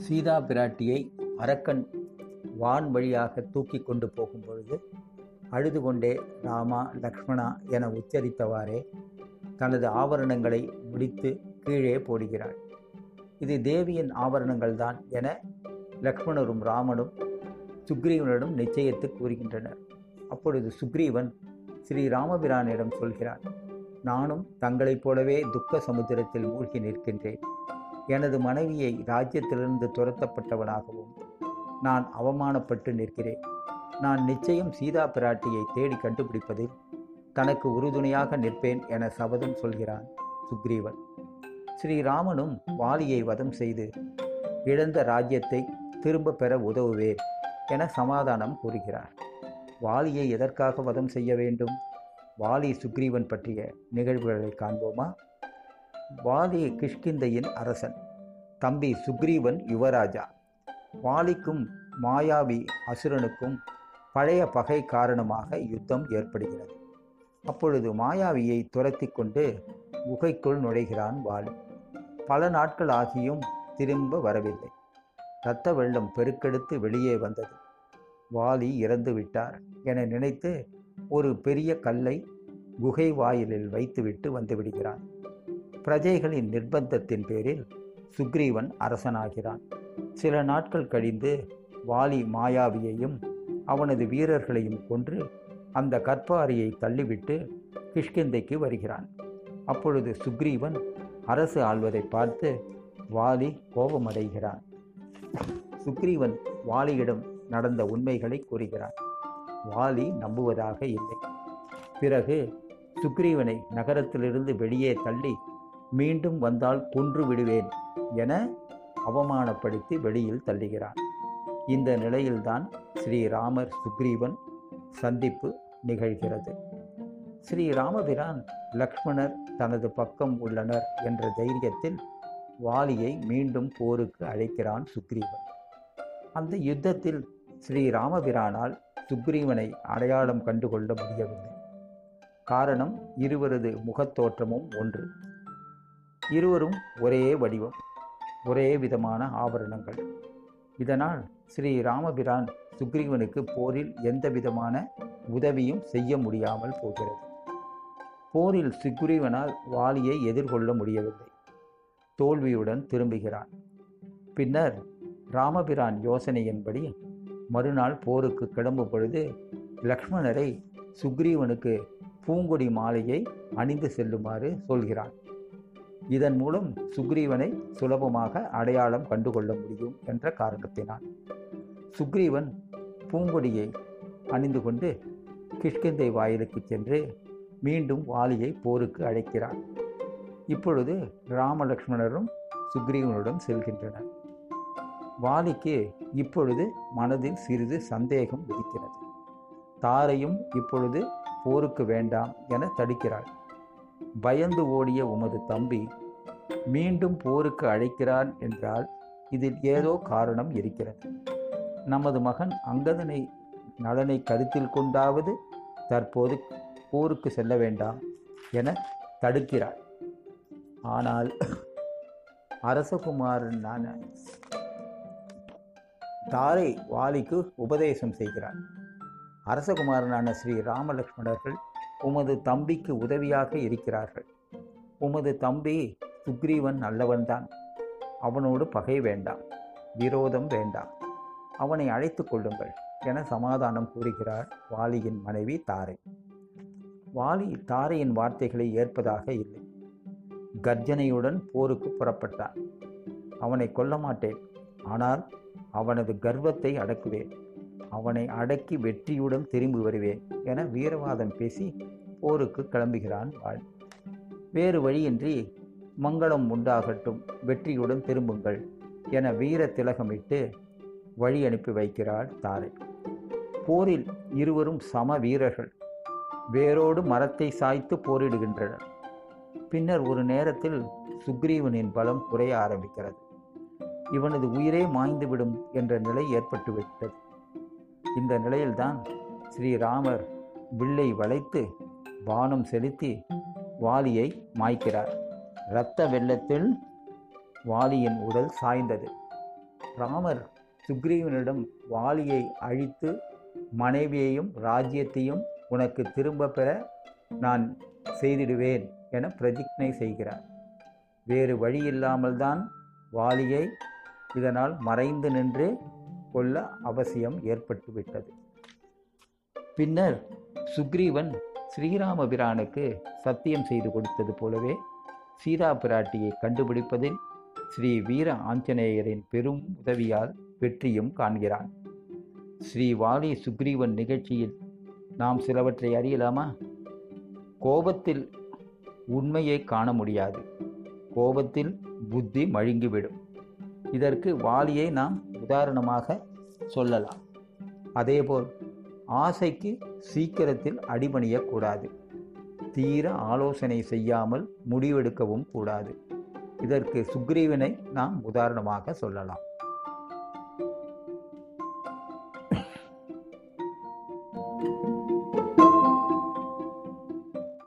சீதா பிராட்டியை அரக்கன் வான் வழியாக தூக்கி கொண்டு போகும் பொழுது அழுது கொண்டே ராமா லக்ஷ்மணா என உச்சரித்தவாறே தனது ஆபரணங்களை முடித்து கீழே போடுகிறாள். இது தேவியின் ஆபரணங்கள்தான் என லக்ஷ்மணரும் ராமனும் சுக்ரீவனிடம் நிச்சயத்து கூறுகின்றனர். அப்பொழுது சுக்ரீவன் ஸ்ரீ ராமபிரானிடம் சொல்கிறான் நானும் தங்களைப் போலவே துக்க சமுத்திரத்தில் மூழ்கி நிற்கின்றேன். எனது மனைவியை ராஜ்யத்திலிருந்து துரத்தப்பட்டவனாகவும் நான் அவமானப்பட்டு நிற்கிறேன். நான் நிச்சயம் சீதா பிராட்டியை தேடி கண்டுபிடிப்பதில் தனக்கு உறுதுணையாக நிற்பேன் என சபதம் சொல்கிறான் சுக்ரீவன். ஸ்ரீராமனும் வாலியை வதம் செய்து இழந்த ராஜ்யத்தை திரும்ப பெற உதவுவேன் என சமாதானம் கூறுகிறார். வாலியை எதற்காக வதம் செய்ய வேண்டும்? வாலி சுக்ரீவன் பற்றிய நிகழ்வுகளை காண்போமா? வாலி கிஷ்கிந்தையின் அரசன். தம்பி சுக்ரீவன் யுவராஜா. வாலிக்கும் மாயாவி அசுரனுக்கும் பழைய பகை காரணமாக யுத்தம் ஏற்படுகிறது. அப்பொழுது மாயாவியை துரத்தி கொண்டு குகைக்குள் நுழைகிறான் வாலி. பல நாட்கள் ஆகியும் திரும்ப வரவில்லை. இரத்த வெள்ளம் பெருக்கெடுத்து வெளியே வந்தது. வாலி இறந்து விட்டார் என நினைத்து ஒரு பெரிய கல்லை குகை வாயிலில் வைத்துவிட்டு வந்து விடுகிறான். பிரஜைகளின் நிர்பந்தத்தின் பேரில் சுக்ரீவன் அரசனாகிறான். சில நாட்கள் கழிந்து வாலி மாயாவியையும் அவனது வீரர்களையும் கொன்று அந்த கற்பாரியை தள்ளிவிட்டு கிஷ்கிந்தைக்கு வருகிறான். அப்பொழுது சுக்ரீவன் அரசு ஆள்வதை பார்த்து வாலி கோபமடைகிறான். சுக்ரீவன் வாலியிடம் நடந்த உண்மைகளை கூறுகிறான். வாலி நம்புவதாக இல்லை. பிறகு சுக்ரீவனை நகரத்திலிருந்து வெளியே தள்ளி மீண்டும் வந்தால் கொன்று விடுவேன் என அவமானப்படுத்தி வெளியில் தள்ளுகிறான் இந்த நிலையில்தான் ஸ்ரீராமர் சுக்ரீவன் சந்திப்பு நிகழ்கிறது. ஸ்ரீராமபிரான் லக்ஷ்மணர் தனது பக்கம் உள்ளனர் என்ற தைரியத்தில் வாலியை மீண்டும் போருக்கு அழைக்கிறான் சுக்ரீவன். அந்த யுத்தத்தில் ஸ்ரீராமபிரானால் சுக்ரீவனை அடையாளம் கண்டுகொள்ள முடியவில்லை. காரணம் இருவரது முகத்தோற்றமும் ஒன்று. இருவரும் ஒரே வடிவம் ஒரே விதமான ஆபரணங்கள். இதனால் ஸ்ரீ ராமபிரான் சுக்ரீவனுக்கு போரில் எந்த விதமான உதவியும் செய்ய முடியாமல் போகிறது. போரில் சுக்ரீவனால் வாலியை எதிர்கொள்ள முடியவில்லை. தோல்வியுடன் திரும்புகிறான். பின்னர் ராமபிரான் யோசனையின்படி மறுநாள் போருக்கு கிளம்பும் பொழுது லக்ஷ்மணரை சுக்ரீவனுக்கு பூங்கொடி மாலையை அணிந்து செல்லுமாறு சொல்கிறான். இதன் மூலம் சுக்ரீவனை சுலபமாக அடையாளம் கண்டுகொள்ள முடியும் என்ற காரணத்தினான் சுக்ரீவன் பூங்கொடியை அணிந்து கொண்டு கிஷ்கிந்தை வாயிலுக்கு சென்று மீண்டும் வாலியை போருக்கு அழைக்கிறான். இப்பொழுது ராமலக்ஷ்மணரும் சுக்ரீவனுடன் செல்கின்றனர். வாலிக்கு இப்பொழுது மனதில் சிறிது சந்தேகம் உதிக்கிறது. தாரையும் இப்பொழுது போருக்கு வேண்டாம் என தடுக்கிறாள். பயந்து ஓடிய உமது தம்பி மீண்டும் போருக்கு அழைக்கிறான் என்றால் இதில் ஏதோ காரணம் இருக்கிறது. நமது மகன் அங்கதனை நலனை கருத்தில் கொண்டாவது தற்போது போருக்கு செல்ல வேண்டாம் என தடுக்கிறாள் ஆனால் அரசகுமாரனான தாரை வாலிக்கு உபதேசம் செய்கிறார். அரசகுமாரனான ஸ்ரீ ராமலக்ஷ்மணர்கள் உமது தம்பிக்கு உதவியாக இருக்கிறார்கள். உமது தம்பி சுக்ரீவன் நல்லவன்தான். அவனோடு பகை வேண்டாம் விரோதம் வேண்டாம். அவனை அழைத்து கொள்ளுங்கள் என சமாதானம் கூறுகிறார் வாலியின் மனைவி தாரை. வாலி தாரையின் வார்த்தைகளை ஏற்பதாக இல்லை. கர்ஜனையுடன் போருக்கு புறப்பட்டான். அவனை கொல்ல மாட்டேன் ஆனால் அவனது கர்வத்தை அடக்குவேன். அவனை அடக்கி வெற்றியுடன் திரும்பி வருவேன் என வீரவாதம் பேசி போருக்கு கிளம்புகிறான் வாழ் வேறு வழியின்றி மங்களம் உண்டாகட்டும் வெற்றியுடன் திரும்புங்கள் என வீர திலகமிட்டு வழி அனுப்பி வைக்கிறாள் தாரை. போரில் இருவரும் சம வீரர்கள். வேரோடு மரத்தை சாய்த்து போரிடுகின்றனர். பின்னர் ஒரு நேரத்தில் சுக்ரீவனின் பலம் குறைய ஆரம்பிக்கிறது. இவனது உயிரே மாய்ந்துவிடும் என்ற நிலை ஏற்பட்டுவிட்டது. இந்த நிலையில்தான் ஸ்ரீராமர் வில்லை வளைத்து பானம் செலுத்தி வாலியை மாய்க்கிறார். இரத்த வெள்ளத்தில் வாலியின் உடல் சாய்ந்தது. ராமர் சுக்ரீவனிடம் வாலியை அழித்து மனைவியையும் ராஜ்யத்தையும் உனக்கு திரும்ப பெற நான் செய்திடுவேன் என பிரதிஜை செய்கிறார். வேறு வழியில்லாமல் தான் வாலியை இதனால் மறைந்து நின்று கொள்ள அவசியம் ஏற்பட்டுவிட்டது. பின்னர் சுக்ரீவன் ஸ்ரீராமபிரானுக்கு சத்தியம் செய்து கொடுத்தது போலவே சீதா பிராட்டியை கண்டுபிடிப்பதில் ஸ்ரீ வீர ஆஞ்சநேயரின் பெரும் உதவியால் வெற்றியும் காண்கிறான். ஸ்ரீ வாலி சுக்ரீவன் நிகழ்ச்சியில் நாம் சிலவற்றை அறியலாமா? கோபத்தில் உண்மையை காண முடியாது. கோபத்தில் புத்தி மழுங்கிவிடும். இதற்கு வாலியை நாம் உதாரணமாக சொல்லலாம். அதேபோல் ஆசைக்கு சீக்கிரத்தில் அடிபணியக்கூடாது தீர ஆலோசனை செய்யாமல் முடிவெடுக்கவும் கூடாது. இதற்கு சுக்ரீவனை நாம் உதாரணமாக சொல்லலாம்.